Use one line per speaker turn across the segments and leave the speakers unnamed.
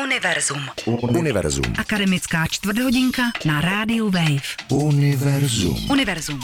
Univerzum.
Univerzum.
Akademická čtvrthodinka na rádiu Wave.
Univerzum.
Univerzum.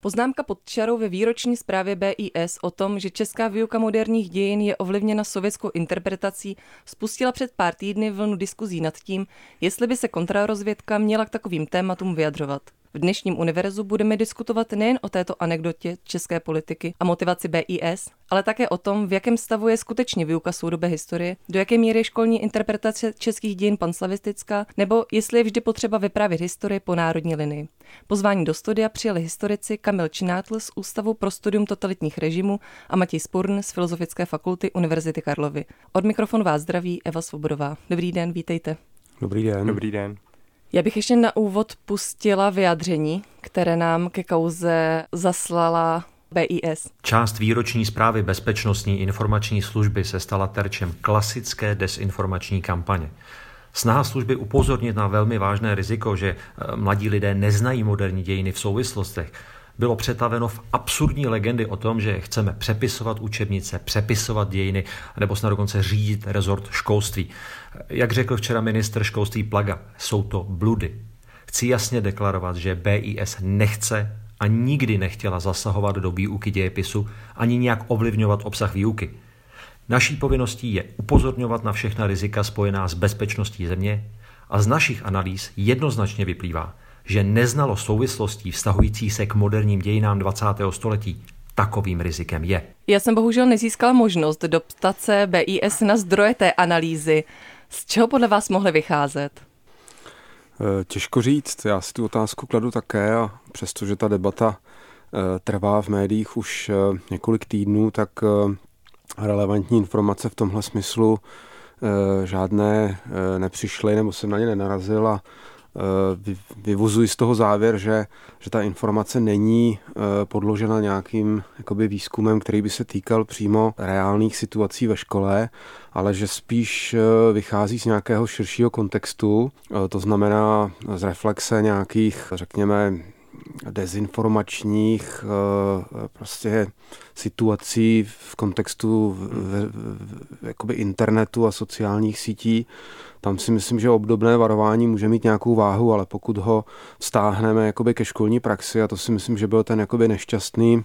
Poznámka pod čarou ve výroční zprávě BIS o tom, že česká výuka moderních dějin je ovlivněna sovětskou interpretací, spustila před pár týdny vlnu diskuzí nad tím, jestli by se kontrarozvědka měla k takovým tématům vyjadřovat. V dnešním univerzu budeme diskutovat nejen o této anekdotě české politiky a motivaci BIS, ale také o tom, v jakém stavu je skutečně výuka soudobé historie, do jaké míry je školní interpretace českých dějin panslavistická, nebo jestli je vždy potřeba vyprávět historii po národní linii. Pozvání do studia přijeli historici Kamil Činátl z Ústavu pro studium totalitních režimů a Matěj Spurn z Filozofické fakulty Univerzity Karlovy. Od mikrofonu vás zdraví Eva Svobodová. Dobrý den, vítejte.
Dobrý den.
Dobrý den.
Já bych ještě na úvod pustila vyjádření, které nám ke kauze zaslala BIS.
Část výroční zprávy Bezpečnostní informační služby se stala terčem klasické desinformační kampaně. Snaha služby upozornit na velmi vážné riziko, že eh, mladí lidé neznají moderní dějiny v souvislostech, bylo přetaveno v absurdní legendy o tom, že chceme přepisovat učebnice, přepisovat dějiny, nebo snad dokonce řídit rezort školství. Jak řekl včera ministr školství Plaga, jsou to bludy. Chci jasně deklarovat, že BIS nechce a nikdy nechtěla zasahovat do výuky dějepisu ani nějak ovlivňovat obsah výuky. Naší povinností je upozorňovat na všechna rizika spojená s bezpečností země a z našich analýz jednoznačně vyplývá, že neznalo souvislostí vztahující se k moderním dějinám 20. století takovým rizikem je.
Já jsem bohužel nezískala možnost doptat se BIS na zdroje té analýzy. Z čeho podle vás mohly vycházet?
Eh, těžko říct, já si tu otázku kladu také a přestože ta debata eh, trvá v médiích už eh, několik týdnů, tak relevantní informace v tomhle smyslu žádné nepřišly nebo jsem na ně nenarazil a vyvozuji z toho závěr, že, že ta informace není podložena nějakým jakoby výzkumem, který by se týkal přímo reálných situací ve škole, ale že spíš vychází z nějakého širšího kontextu, to znamená z reflexe nějakých, řekněme, dezinformačních prostě situací v kontextu v, v, jakoby internetu a sociálních sítí, tam si myslím, že obdobné varování může mít nějakou váhu, ale pokud ho stáhneme jakoby ke školní praxi, a to si myslím, že byl ten jakoby nešťastný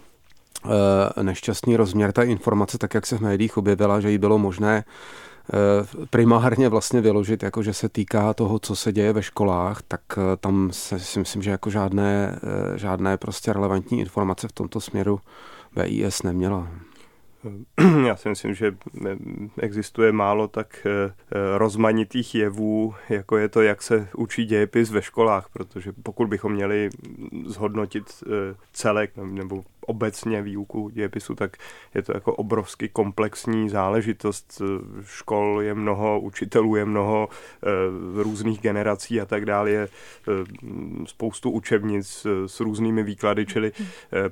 eh, nešťastný rozměr té informace, tak jak se v médiích objevila, že ji bylo možné eh, primárně vlastně vyložit, jako že se týká toho, co se děje ve školách, tak eh, tam se, si myslím, že jako žádné, žádné prostě relevantní informace v tomto směru BIS neměla.
Já si myslím, že existuje málo tak eh, eh, rozmanitých jevů, jako je to, jak se učí dějepis ve školách, protože pokud bychom měli zhodnotit eh, celek nebo obecně výuku dějepisu, tak je to jako obrovsky komplexní záležitost. Škol je mnoho, učitelů je mnoho, eh, různých generací a tak dále. Je eh, spoustu učebnic eh, s různými výklady, čili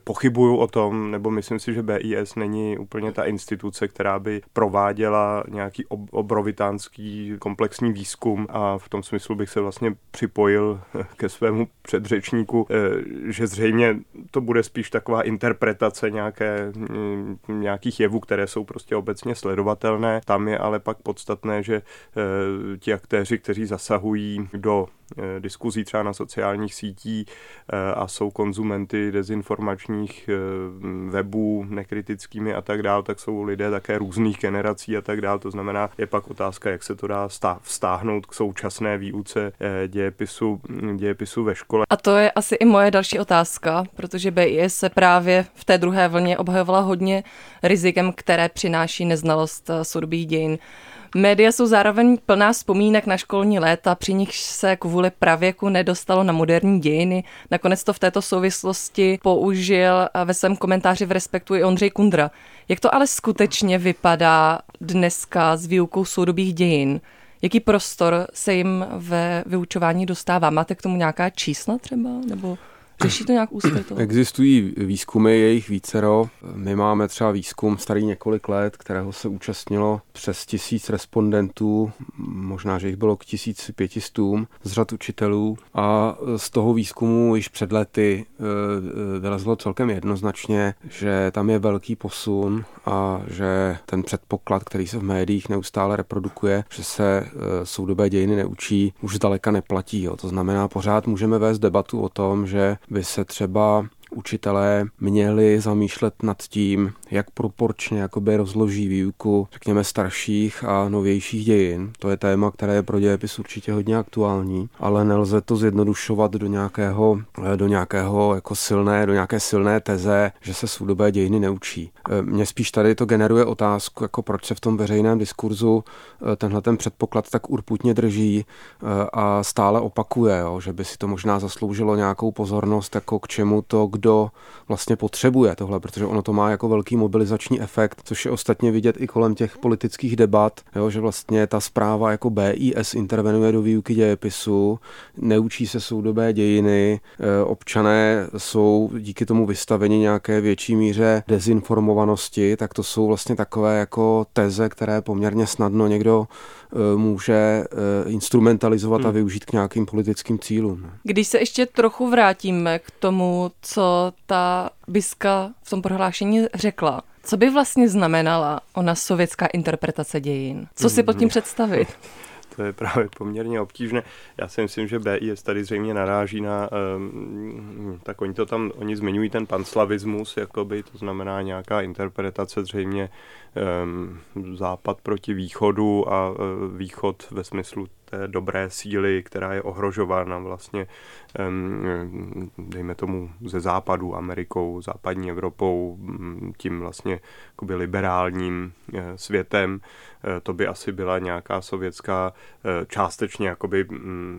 pochybuju o tom, nebo myslím si, že BIS není úplně ta instituce, která by prováděla nějaký obrovitánský komplexní výzkum a v tom smyslu bych se vlastně připojil ke svému předřečníku, že zřejmě to bude spíš taková interpretace nějaké, mm, nějakých jevů, které jsou prostě obecně sledovatelné. Tam je ale pak podstatné, že eh, ti aktéři, kteří zasahují do diskuzí třeba na sociálních sítí eh, a jsou konzumenty dezinformačních eh, webů nekritickými a tak dál, tak jsou lidé také různých generací a tak dál. To znamená, je pak otázka, jak se to dá vztáhnout k současné výuce dějepisu, dějepisu ve škole.
A to je asi i moje další otázka, protože BIS se právě v té druhé vlně obhajovala hodně rizikem, které přináší neznalost soudobých dějin. Média jsou zároveň plná vzpomínek na školní léta, při nich se kvůli pravěku nedostalo na moderní dějiny. Nakonec to v této souvislosti použil ve svém komentáři v Respektu i Ondřej Kundra. Jak to ale skutečně vypadá dneska s výukou soudobých dějin? Jaký prostor se jim ve vyučování dostává? Máte k tomu nějaká čísla třeba? Nebo Řeší to nějak ústy?
Existují výzkumy, je jich vícero. My máme třeba výzkum starý několik let, kterého se účastnilo přes tisíc respondentů, možná, že jich bylo k tisíci pětistům z řad učitelů a z toho výzkumu již před lety e, e, vylezlo celkem jednoznačně, že tam je velký posun a že ten předpoklad, který se v médiích neustále reprodukuje, že se e, soudobé dějiny neučí, už zdaleka neplatí. Jo. To znamená, pořád můžeme vést debatu o tom, že by se třeba učitelé měli zamýšlet nad tím, jak proporčně jakoby rozloží výuku, řekněme, starších a novějších dějin. To je téma, které je pro dějepis určitě hodně aktuální, ale nelze to zjednodušovat do nějakého, do nějakého jako silné, do nějaké silné teze, že se soudobé dějiny neučí. E, mně spíš tady to generuje otázku, jako proč se v tom veřejném diskurzu e, tenhle ten předpoklad tak urputně drží e, a stále opakuje, jo, že by si to možná zasloužilo nějakou pozornost, jako k čemu to, kdo vlastně potřebuje tohle, protože ono to má jako velký mobilizační efekt, což je ostatně vidět i kolem těch politických debat, jo, že vlastně ta zpráva jako BIS intervenuje do výuky dějepisu, neučí se soudobé dějiny, e, občané jsou díky tomu vystaveni nějaké větší míře dezinformovanosti, tak to jsou vlastně takové jako teze, které poměrně snadno někdo e, může e, instrumentalizovat a hmm. využít k nějakým politickým cílům.
Když se ještě trochu vrátíme k tomu, co ta Biska v tom prohlášení řekla, co by vlastně znamenala ona sovětská interpretace dějin? Co si pod tím hmm. představit?
To je právě poměrně obtížné. Já si myslím, že BIS tady zřejmě naráží na, um, tak oni to tam, oni zmiňují ten panslavismus, jakoby, to znamená nějaká interpretace zřejmě západ proti východu a uh, východ ve smyslu té dobré síly, která je ohrožována vlastně, dejme tomu, ze západu, Amerikou, západní Evropou, tím vlastně liberálním eh, světem. Eh, to by asi byla nějaká sovětská, částečně jakoby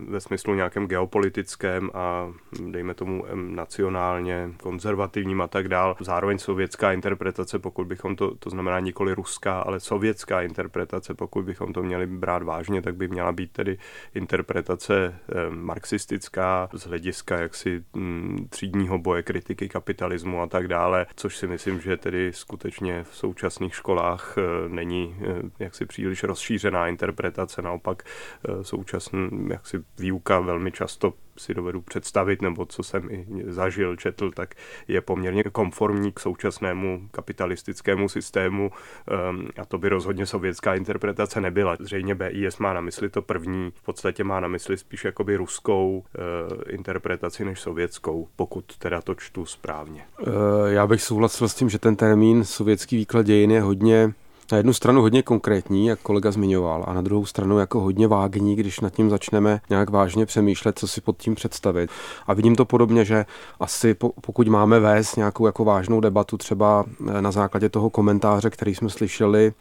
ve smyslu nějakém geopolitickém a dejme tomu nacionálně konzervativním a tak dál. Zároveň sovětská interpretace, pokud bychom to, to znamená nikoli ruská, ale sovětská interpretace, pokud bychom to měli brát vážně, tak by měla být tedy interpretace marxistická z hlediska jaksi mm, třídního boje, kritiky kapitalismu a tak dále, což si myslím, že tedy skutečně v současných školách eh, není eh, jaksi příliš rozšířená interpretace, naopak eh, současný jaksi výuka velmi často si dovedu představit, nebo co jsem i zažil, četl, tak je poměrně konformní k současnému kapitalistickému systému um, a to by rozhodně sovětská interpretace nebyla. Zřejmě BIS má na mysli to první, v podstatě má na mysli spíš jakoby ruskou uh, interpretaci než sovětskou, pokud teda to čtu správně.
Uh, já bych souhlasil s tím, že ten termín sovětský výklad dějin je hodně na jednu stranu hodně konkrétní, jak kolega zmiňoval, a na druhou stranu jako hodně vágní, když nad tím začneme nějak vážně přemýšlet, co si pod tím představit. A vidím to podobně, že asi pokud máme vést nějakou jako vážnou debatu třeba eh, na základě toho komentáře, který jsme slyšeli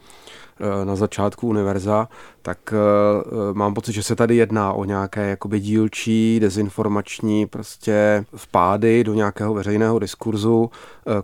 eh, na začátku univerza, tak uh, mám pocit, že se tady jedná o nějaké jakoby dílčí, dezinformační prostě vpády do nějakého veřejného diskurzu,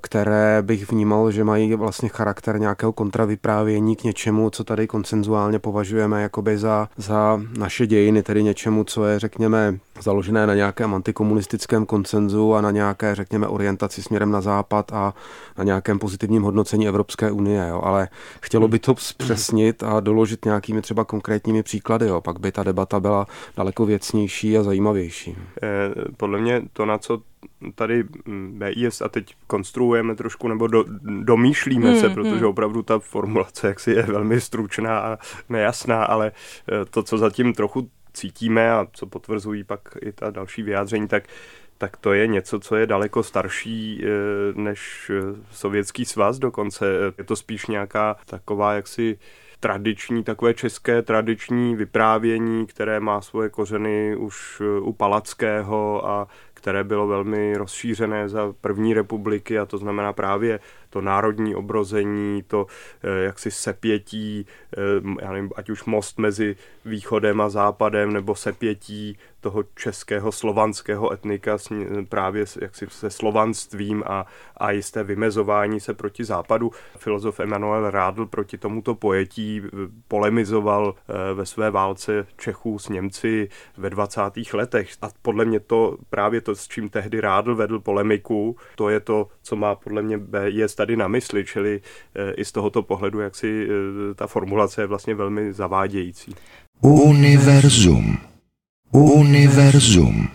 které bych vnímal, že mají vlastně charakter nějakého kontravyprávění k něčemu, co tady konsenzuálně považujeme jakoby za, za naše dějiny, tedy něčemu, co je, řekněme, založené na nějakém antikomunistickém koncenzu a na nějaké, řekněme, orientaci směrem na západ a na nějakém pozitivním hodnocení Evropské unie. Jo. Ale chtělo by to zpřesnit a doložit nějakými třeba konkrétními příklady, jo. pak by ta debata byla daleko věcnější a zajímavější.
Eh, podle mě to, na co tady mm, BIS a teď konstruujeme trošku nebo do, domýšlíme hmm, se, protože hmm. opravdu ta formulace jaksi je velmi stručná a nejasná, ale eh, to, co zatím trochu cítíme a co potvrzují pak i ta další vyjádření, tak tak to je něco, co je daleko starší eh, než sovětský svaz dokonce. Je to spíš nějaká taková jaksi tradiční, takové české tradiční vyprávění, které má svoje kořeny už eh, u Palackého a které bylo velmi rozšířené za první republiky a to znamená právě to národní obrození, to jaksi sepětí, já nevím, ať už most mezi východem a západem, nebo sepětí toho českého slovanského etnika právě jaksi se slovanstvím a, a jisté vymezování se proti západu. Filozof Emanuel Rádl proti tomuto pojetí polemizoval ve své válce Čechů s Němci ve 20. letech. A podle mě to právě to, s čím tehdy Rádl vedl polemiku, to je to, co má podle mě je tady na mysli, čili i z tohoto pohledu, jak si ta formulace je vlastně velmi zavádějící.
Univerzum. Univerzum.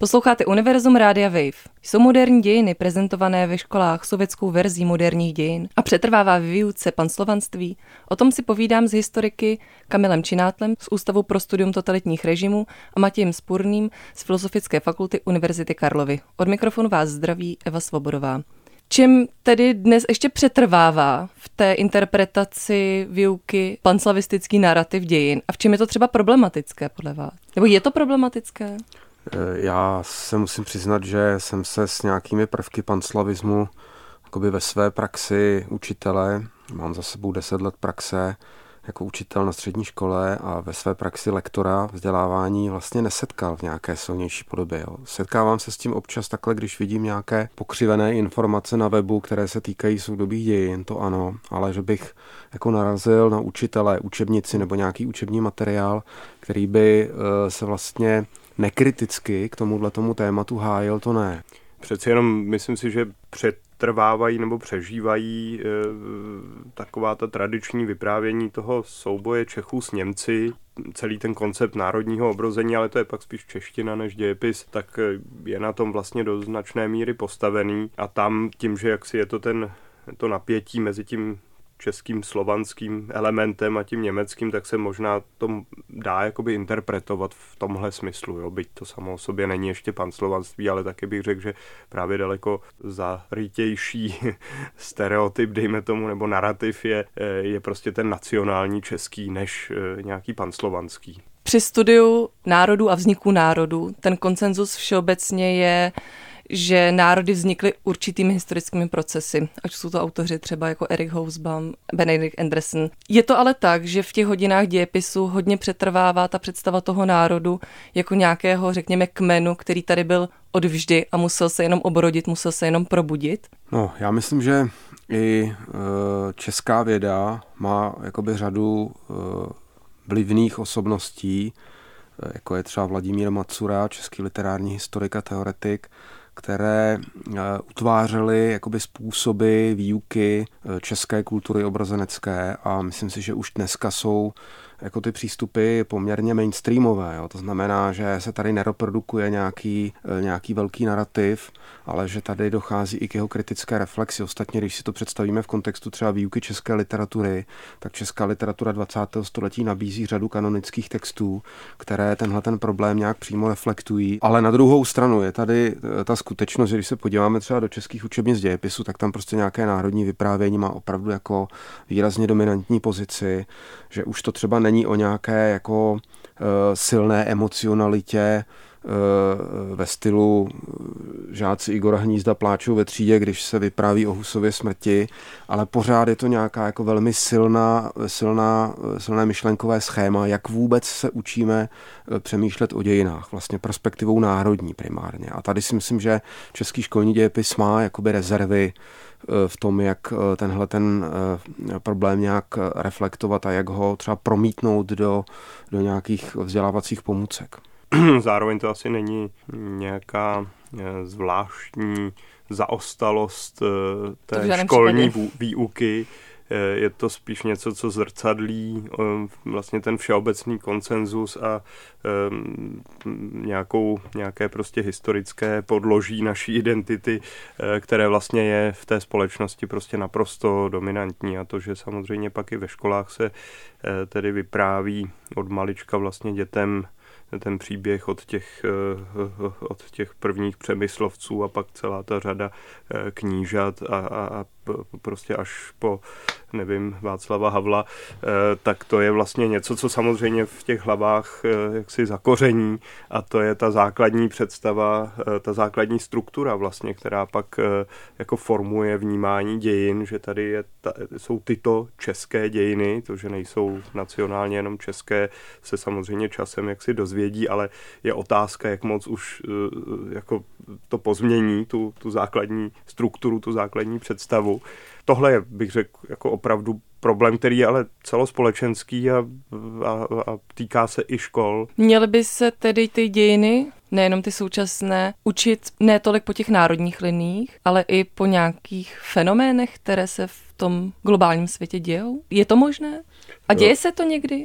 Posloucháte Univerzum Rádia Wave. Jsou moderní dějiny prezentované ve školách sovětskou verzí moderních dějin a přetrvává v výuce panslovanství. O tom si povídám s historiky Kamilem Činátlem z Ústavu pro studium totalitních režimů a Matějem Spurným z Filozofické fakulty Univerzity Karlovy. Od mikrofonu vás zdraví Eva Svobodová. Čím tedy dnes ještě přetrvává v té interpretaci výuky panslavistický narrativ dějin a v čem je to třeba problematické podle vás? Nebo je to problematické?
Eh, já se musím přiznat, že jsem se s nějakými prvky panslavismu ve své praxi učitele, mám za sebou 10 let praxe, jako učitel na střední škole a ve své praxi lektora vzdělávání vlastně nesetkal v nějaké silnější podobě. Jo. Setkávám se s tím občas takhle, když vidím nějaké pokřivené informace na webu, které se týkají soudobých dějin, to ano, ale že bych jako narazil na učitele, učebnici nebo nějaký učební materiál, který by eh, se vlastně nekriticky k tomuhle tomu tématu hájil, to ne.
Přeci jenom myslím si, že před trvávají nebo přežívají e, taková ta tradiční vyprávění toho souboje Čechů s Němci, celý ten koncept národního obrození, ale to je pak spíš čeština než dějepis, tak e, je na tom vlastně do značné míry postavený. A tam tím, že jaksi je to ten to napětí mezi tím českým slovanským elementem a tím německým, tak se možná to dá jakoby interpretovat v tomhle smyslu. Jo? Byť to samo o sobě není ještě panslovanství, ale taky bych řekl, že právě daleko zarytější stereotyp, dejme tomu, nebo narrativ je, je prostě ten nacionální český než eh, nějaký panslovanský.
Při studiu národů a vzniku národů ten konsenzus všeobecně je že národy vznikly určitými historickými procesy, ať jsou to autoři třeba jako Erik Hobsbawm, Benedict Anderson. Je to ale tak, že v těch hodinách dějepisu hodně přetrvává ta představa toho národu jako nějakého, řekněme, kmenu, který tady byl od vždy a musel se jenom obrodit, musel se jenom probudit?
No, já myslím, že i e, česká věda má jakoby řadu e, vlivných osobností, e, jako je třeba Vladimír Macura, český literární historik a teoretik, které eh, utvářely jakoby způsoby výuky eh, české kultury obrazenecké a myslím si, že už dneska jsou jako ty přístupy poměrně mainstreamové. Jo. To znamená, že se tady nereprodukuje nějaký, eh, nějaký velký narrativ, ale že tady dochází i k jeho kritické reflexi. Ostatně, když si to představíme v kontextu třeba výuky české literatury, tak česká literatura 20. století nabízí řadu kanonických textů, které tenhle ten problém nějak přímo reflektují. Ale na druhou stranu je tady eh, ta skutečnost, že když se podíváme třeba do českých učebnic dějepisu, tak tam prostě nějaké národní vyprávění má opravdu jako výrazně dominantní pozici, že už to třeba není o nějaké jako eh, silné emocionalitě, Eh, ve stylu eh, žáci Igora Hnízda pláčou ve třídě, když se vypráví o Husově smrti, ale pořád je to nějaká jako velmi silná, silná, silné myšlenkové schéma, jak vůbec se učíme přemýšlet o dějinách, vlastně perspektivou národní primárně. A tady si myslím, že český školní dějepis má jakoby rezervy v tom, jak tenhle ten problém nějak reflektovat a jak ho třeba promítnout do, do nějakých vzdělávacích pomůcek.
zároveň to asi není nějaká eh, zvláštní zaostalost eh, té školní případě. výuky. Eh, je to spíš něco, co zrcadlí vlastně ten všeobecný konsenzus a nějakou, nějaké prostě historické podloží naší identity, které vlastně je v té společnosti prostě naprosto dominantní. A to, že samozřejmě pak i ve školách se tedy vypráví od malička vlastně dětem ten příběh od těch, od těch prvních přemyslovců a pak celá ta řada knížat a, a, a prostě až po, nevím, Václava Havla, tak to je vlastně něco, co samozřejmě v těch hlavách jaksi zakoření a to je ta základní představa, ta základní struktura vlastně, která pak jako formuje vnímání dějin, že tady je ta, jsou tyto české dějiny, to, že nejsou nacionálně jenom české, se samozřejmě časem jaksi dozvědí, ale je otázka, jak moc už eh, jako to pozmění, tu, tu základní strukturu, tu základní představu. Tohle je, bych řekl, jako opravdu problém, který je ale celospolečenský a, a, a týká se i škol.
Měly by se tedy ty dějiny, nejenom ty současné, učit ne tolik po těch národních liních, ale i po nějakých fenoménech, které se v tom globálním světě dějou? Je to možné? A děje se to někdy?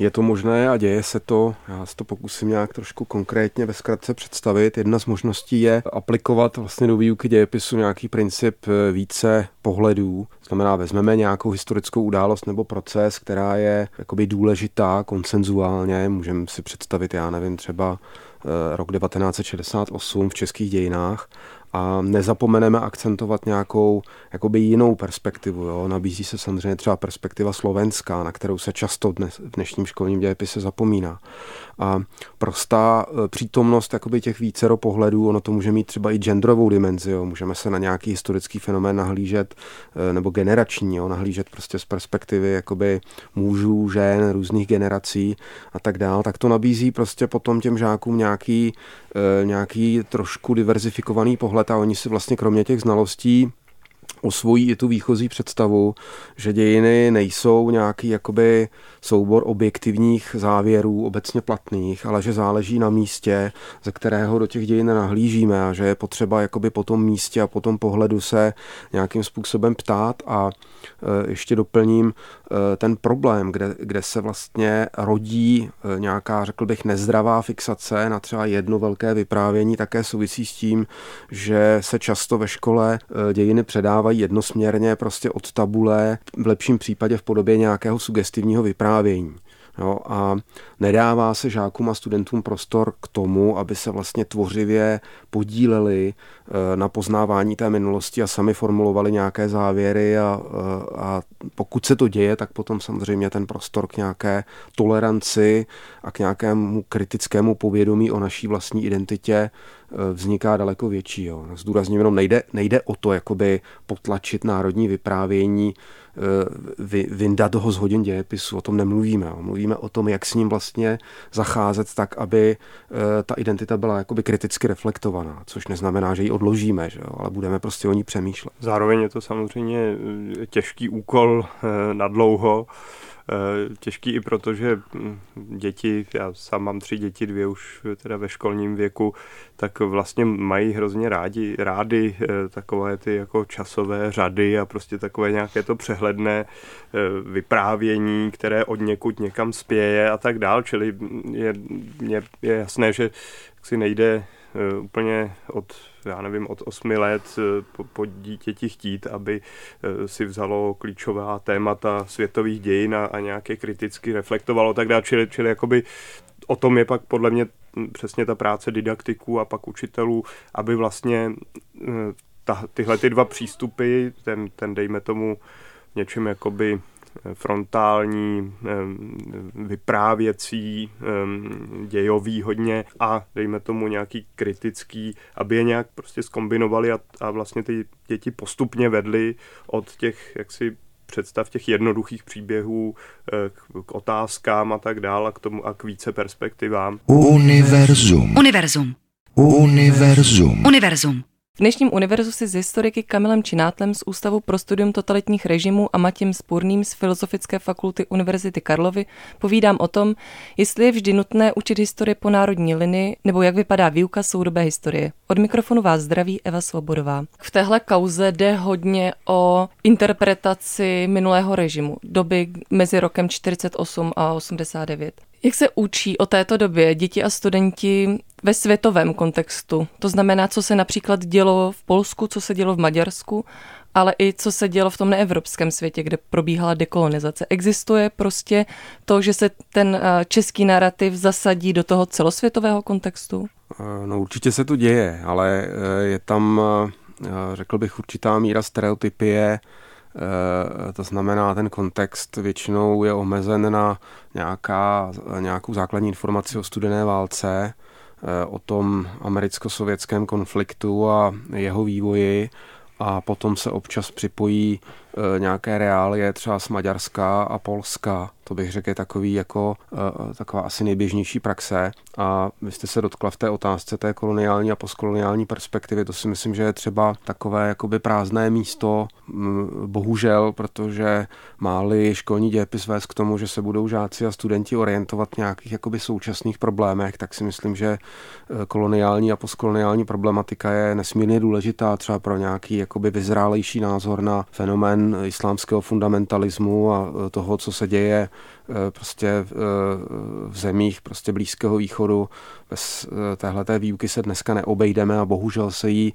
Je to možné a děje se to. Já se to pokusím nějak trošku konkrétně ve zkratce představit. Jedna z možností je aplikovat vlastně do výuky dějepisu nějaký princip eh, více pohledů. Znamená, vezmeme nějakou historickou událost nebo proces, která je jakoby důležitá konsenzuálně. Můžeme si představit, já nevím, třeba eh, rok 1968 v českých dějinách a nezapomeneme akcentovat nějakou jakoby jinou perspektivu. Jo? Nabízí se samozřejmě třeba perspektiva slovenská, na kterou se často dnes, v dnešním školním dějepise zapomíná. A prostá e, přítomnost jakoby těch vícero pohledů, ono to může mít třeba i genderovou dimenzi, jo? můžeme se na nějaký historický fenomén nahlížet, e, nebo generační, jo? nahlížet prostě z perspektivy jakoby mužů, žen, různých generací a tak dál, tak to nabízí prostě potom těm žákům nějaký, e, nějaký trošku diverzifikovaný pohled a oni si vlastně kromě těch znalostí osvojí i tu výchozí představu, že dějiny nejsou nějaký jakoby soubor objektivních závěrů obecně platných, ale že záleží na místě, ze kterého do těch dějin nahlížíme a že je potřeba jakoby po tom místě a po tom pohledu se nějakým způsobem ptát. A e, ještě doplním e, ten problém, kde, kde se vlastně rodí e, nějaká, řekl bych, nezdravá fixace na třeba jedno velké vyprávění, také souvisí s tím, že se často ve škole dějiny předávají jednosměrně prostě od tabule, v lepším případě v podobě nějakého sugestivního vyprávění. Jo, a nedává se žákům a studentům prostor k tomu, aby se vlastně tvořivě podíleli eh, na poznávání té minulosti a sami formulovali nějaké závěry a, eh, a pokud se to děje, tak potom samozřejmě ten prostor k nějaké toleranci a k nějakému kritickému povědomí o naší vlastní identitě eh, vzniká daleko větší. Jo. Zdůrazním jenom, nejde, nejde o to jakoby potlačit národní vyprávění vy, vyndat ho z hodin dějepisu, o tom nemluvíme. Jo. Mluvíme o tom, jak s ním vlastně zacházet tak, aby eh, ta identita byla jakoby kriticky reflektovaná, což neznamená, že ji odložíme, že jo, ale budeme prostě o ní přemýšlet.
Zároveň je to samozřejmě eh, těžký úkol eh, na dlouho, Eh, těžký i proto, že hm, děti, já sám mám tři děti, dvě už teda ve školním věku, tak vlastně mají hrozně rádi, rády eh, takové ty jako časové řady a prostě takové nějaké to přehledné eh, vyprávění, které od někud někam spěje a tak dál, čili je, je, je jasné, že si nejde úplně od já nevím, od 8 let eh, po, po dítěti chtít, aby eh, si vzalo klíčová témata světových dějin a, a nějaké kriticky reflektovalo tak dále. Čili, čili jakoby o tom je pak podle mě přesně ta práce didaktiků a pak učitelů, aby vlastně eh, ta, tyhle ty dva přístupy, ten, ten dejme tomu něčem jakoby frontální, vyprávěcí, dějový hodně a dejme tomu nějaký kritický, aby je nějak prostě skombinovali a, a vlastně ty děti postupně vedly od těch jaksi představ těch jednoduchých příběhů eh, k, k otázkám a tak dále a k tomu a k více perspektivám.
Univerzum.
Univerzum.
Univerzum.
Univerzum.
Dnešním univerzu si s historiky Kamilem Činátlem z Ústavu pro studium totalitních režimů a Matěm Spurným z Filozofické fakulty Univerzity Karlovy povídám o tom, jestli je vždy nutné učit historie po národní linii, nebo jak vypadá výuka soudobé historie. Od mikrofonu vás zdraví Eva Svobodová. V téhle kauze jde hodně o interpretaci minulého režimu, doby mezi rokem 48 a 89. Jak se učí o této době děti a studenti ve světovém kontextu? To znamená, co se například dělo v Polsku, co se dělo v Maďarsku ale i co se dělo v tom neevropském světě, kde probíhala dekolonizace. Existuje prostě to, že se ten eh, český narrativ zasadí do toho celosvětového kontextu?
Eh, no určitě se to děje, ale eh, je tam, řekl bych, určitá míra stereotypie, to znamená, ten kontext většinou je omezen na nějaká, nějakou základní informaci o studené válce, o tom americko-sovětském konfliktu a jeho vývoji a potom se občas připojí e, nějaké reálie třeba z Maďarska a Polska. To bych řekl je takový jako e, taková asi nejběžnější praxe. A vy jste se dotkla v té otázce té koloniální a postkoloniální perspektivy. To si myslím, že je třeba takové jakoby prázdné místo, bohužel, protože máli školní dějepis vést k tomu, že se budou žáci a studenti orientovat v nějakých jakoby současných problémech, tak si myslím, že e, koloniální a postkoloniální problematika je nesmírně důležitá třeba pro nějaký jakoby vyzrálejší názor na fenomén islámského fundamentalismu a e, toho, co se děje prostě e, v zemích prostě Blízkého východu. Bez téhleté výuky se dneska neobejdeme a bohužel se jí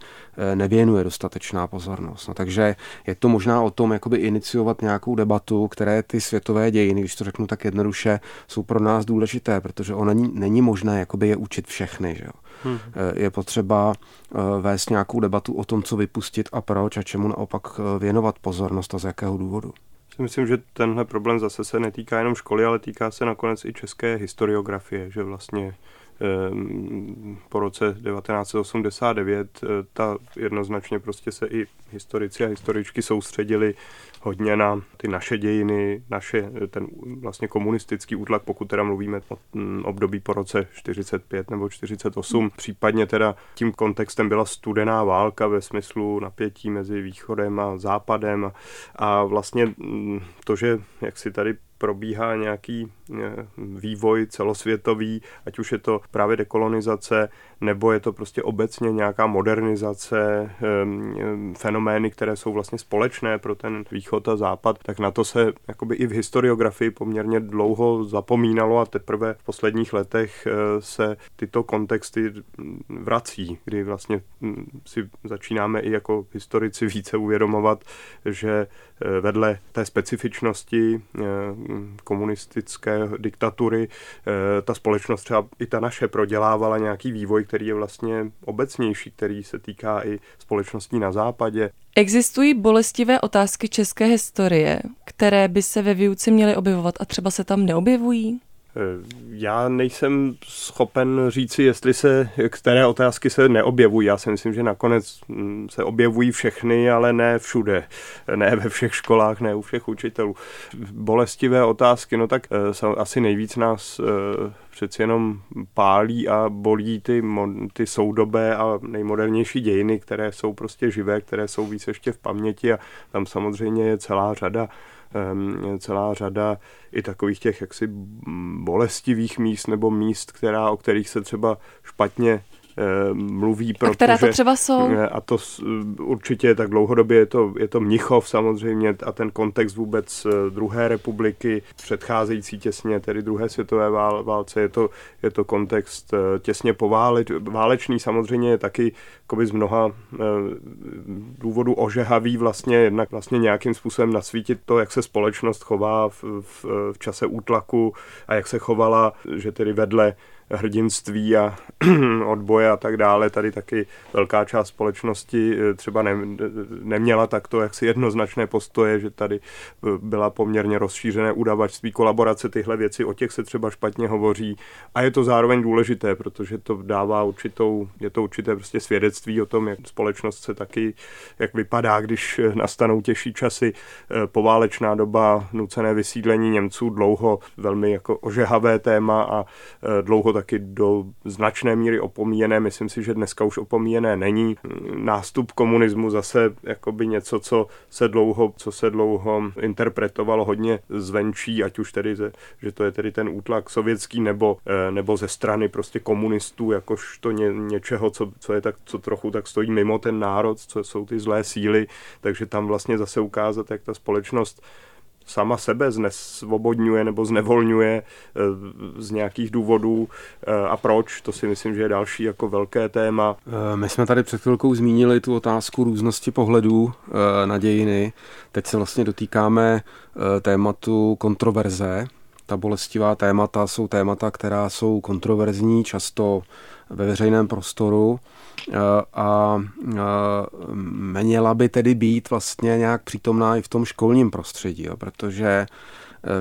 nevěnuje dostatečná pozornost. No, takže je to možná o tom jakoby iniciovat nějakou debatu, které ty světové dějiny, když to řeknu tak jednoduše, jsou pro nás důležité, protože ono není, není možné jakoby je učit všechny. Že jo? Hmm. Je potřeba eh, vést nějakou debatu o tom, co vypustit a proč a čemu naopak eh, věnovat pozornost a z jakého důvodu.
Myslím, že tenhle problém zase se netýká jenom školy, ale týká se nakonec i české historiografie, že vlastně ehm, po roce 1989 ta jednoznačně prostě se i historici a historičky soustředili hodně na ty naše dějiny, naše, ten vlastně komunistický útlak, pokud teda mluvíme o mm, období po roce 45 nebo 48. Případně teda tím kontextem byla studená válka ve smyslu napětí mezi východem a západem a, a vlastně mm, to, že jak si tady probíhá nějaký vývoj celosvětový, ať už je to právě dekolonizace, nebo je to prostě obecně nějaká modernizace, fenomény, které jsou vlastně společné pro ten východ a západ, tak na to se jakoby i v historiografii poměrně dlouho zapomínalo a teprve v posledních letech eh, se tyto kontexty vrací, kdy vlastně hm, si začínáme i jako historici více uvědomovat, že eh, vedle té specifičnosti komunistické diktatury ta společnost třeba i ta naše prodělávala nějaký vývoj, který je vlastně obecnější, který se týká i společností na západě.
Existují bolestivé otázky české historie, které by se ve výuce měly objevovat a třeba se tam neobjevují?
Eh, já nejsem schopen říci, jestli se, které otázky se neobjevují. Já si myslím, že nakonec hm, se objevují všechny, ale ne všude. Ne ve všech školách, ne u všech učitelů. Bolestivé otázky, no tak eh, asi nejvíc nás eh, přeci jenom pálí a bolí ty, ty soudobé a nejmodernější dějiny, které jsou prostě živé, které jsou víc ještě v paměti a tam samozřejmě je celá řada celá řada i takových těch jaksi bolestivých míst nebo míst, která, o kterých se třeba špatně mluví.
Protože, a která to třeba jsou?
Eh, a to určitě tak dlouhodobě je to, je to Mnichov samozřejmě a ten kontext vůbec eh, druhé republiky, předcházející těsně, tedy druhé světové válce, je to, je to kontext těsně pováleč, válečný samozřejmě je taky z mnoha důvodů ožehavý vlastně jednak vlastně nějakým způsobem nasvítit to, jak se společnost chová v, v, v čase útlaku a jak se chovala, že tedy vedle hrdinství a odboje a tak dále. Tady taky velká část společnosti eh, třeba ne, neměla takto jaksi jednoznačné postoje, že tady eh, byla poměrně rozšířené udavačství, kolaborace, tyhle věci, o těch se třeba špatně hovoří a je to zároveň důležité, protože to dává určitou, je to určité prostě svědectví o tom, jak společnost se taky, jak vypadá, když eh, nastanou těžší časy, poválečná doba, nucené vysídlení Němců, dlouho velmi jako ožehavé téma a dlouho taky do značné míry opomíjené. Myslím si, že dneska už opomíjené není. Nástup komunismu zase jakoby něco, co se dlouho, co se dlouho interpretovalo hodně zvenčí, ať už tedy, že to je tedy ten útlak sovětský nebo, eh, nebo ze strany prostě komunistů, jakož to ně, něčeho, co, co je tak, co trochu tak stojí mimo ten národ, co jsou ty zlé síly, takže tam vlastně zase ukázat, jak ta společnost sama sebe znesvobodňuje nebo znevolňuje eh, z nějakých důvodů eh, a proč, to si myslím, že je další jako velké téma.
My jsme tady před chvilkou zmínili tu otázku různosti pohledů na dějiny. Teď se vlastně dotýkáme tématu kontroverze. Ta bolestivá témata jsou témata, která jsou kontroverzní, často ve veřejném prostoru a měla by tedy být vlastně nějak přítomná i v tom školním prostředí, protože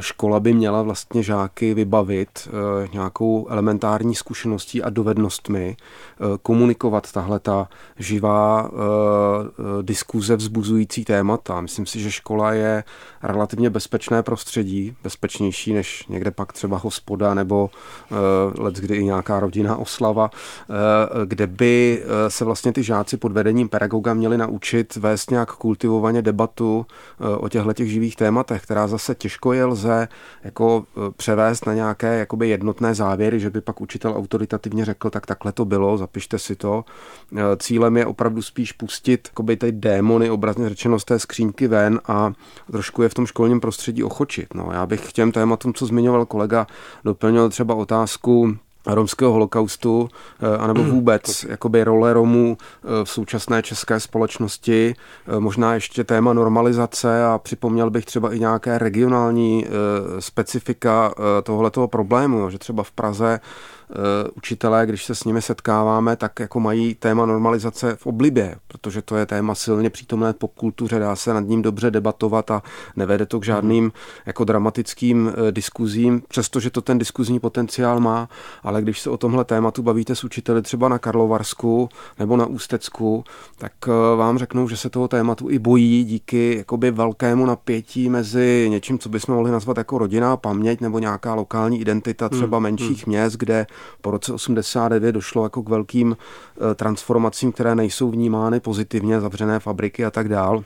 škola by měla vlastně žáky vybavit eh, nějakou elementární zkušeností a dovednostmi eh, komunikovat tahle ta živá eh, diskuze vzbuzující témata. Myslím si, že škola je relativně bezpečné prostředí, bezpečnější než někde pak třeba hospoda nebo let, kdy i nějaká rodinná oslava, kde by se vlastně ty žáci pod vedením pedagoga měli naučit vést nějak kultivovaně debatu o těchto těch živých tématech, která zase těžko je lze jako e, převést na nějaké jakoby jednotné závěry, že by pak učitel autoritativně řekl, tak takhle to bylo, zapište si to. E, cílem je opravdu spíš pustit jakoby ty démony, obrazně řečeno, z té skřínky ven a trošku je v tom školním prostředí ochočit. No, já bych k těm tématům, co zmiňoval kolega, doplnil třeba otázku romského holokaustu, eh, anebo mm. vůbec jakoby role Romů eh, v současné české společnosti, eh, možná ještě téma normalizace a připomněl bych třeba i nějaké regionální specifika tohoto problému, že třeba v Praze učitelé, když se s nimi setkáváme, tak jako mají téma normalizace v oblibě, protože to je téma silně přítomné v popkultuře, dá se nad ním dobře debatovat a nevede to k žádným jako dramatickým eh, diskuzím, přestože to ten diskuzní potenciál má, ale když se o tomhle tématu bavíte s učiteli třeba na Karlovarsku nebo na Ústecku, tak eh, vám řeknou, že se toho tématu i bojí díky jakoby velkému napětí mezi něčím, co bychom mohli nazvat jako rodinná paměť nebo nějaká lokální identita třeba hmm, menších hmm. měst, kde po roce 89 došlo jako k velkým eh, transformacím, které nejsou vnímány pozitivně, zavřené fabriky a tak dál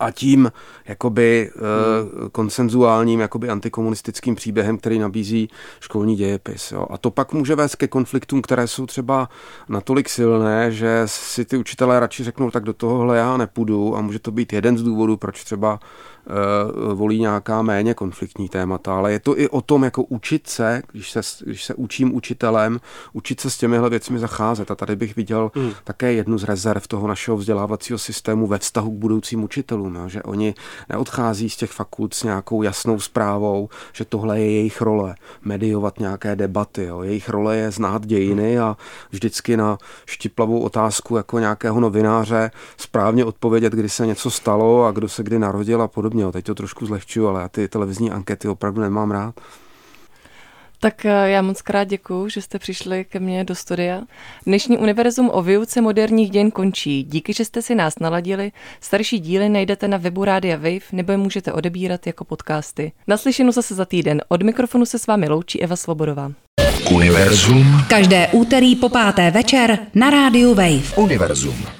a tím jakoby hmm. konsenzuálním, jakoby antikomunistickým příběhem, který nabízí školní dějepis. Jo. A to pak může vést ke konfliktům, které jsou třeba natolik silné, že si ty učitelé radši řeknou, tak do tohohle já nepůjdu a může to být jeden z důvodů, proč třeba volí nějaká méně konfliktní témata, ale je to i o tom, jako učit se, když se, když se učím učitelem, učit se s těmihle věcmi zacházet. A tady bych viděl hmm. také jednu z rezerv toho našeho vzdělávacího systému ve vztahu k budoucím učitelům, jo, že oni neodchází z těch fakult s nějakou jasnou zprávou, že tohle je jejich role, mediovat nějaké debaty. Jo. Jejich role je znát dějiny a vždycky na štiplavou otázku jako nějakého novináře správně odpovědět, kdy se něco stalo a kdo se kdy narodil a podobně podobně. Teď to trošku zlehčuju, ale já ty televizní ankety opravdu nemám rád.
Tak eh, já moc krát děkuji, že jste přišli ke mně do studia. Dnešní univerzum o výuce moderních dějin končí. Díky, že jste si nás naladili. Starší díly najdete na webu Rádia Wave nebo je můžete odebírat jako podcasty. Naslyšenou zase za týden. Od mikrofonu se s vámi loučí Eva Svobodová.
Univerzum.
Každé úterý po páté večer na rádiu Wave.
Univerzum.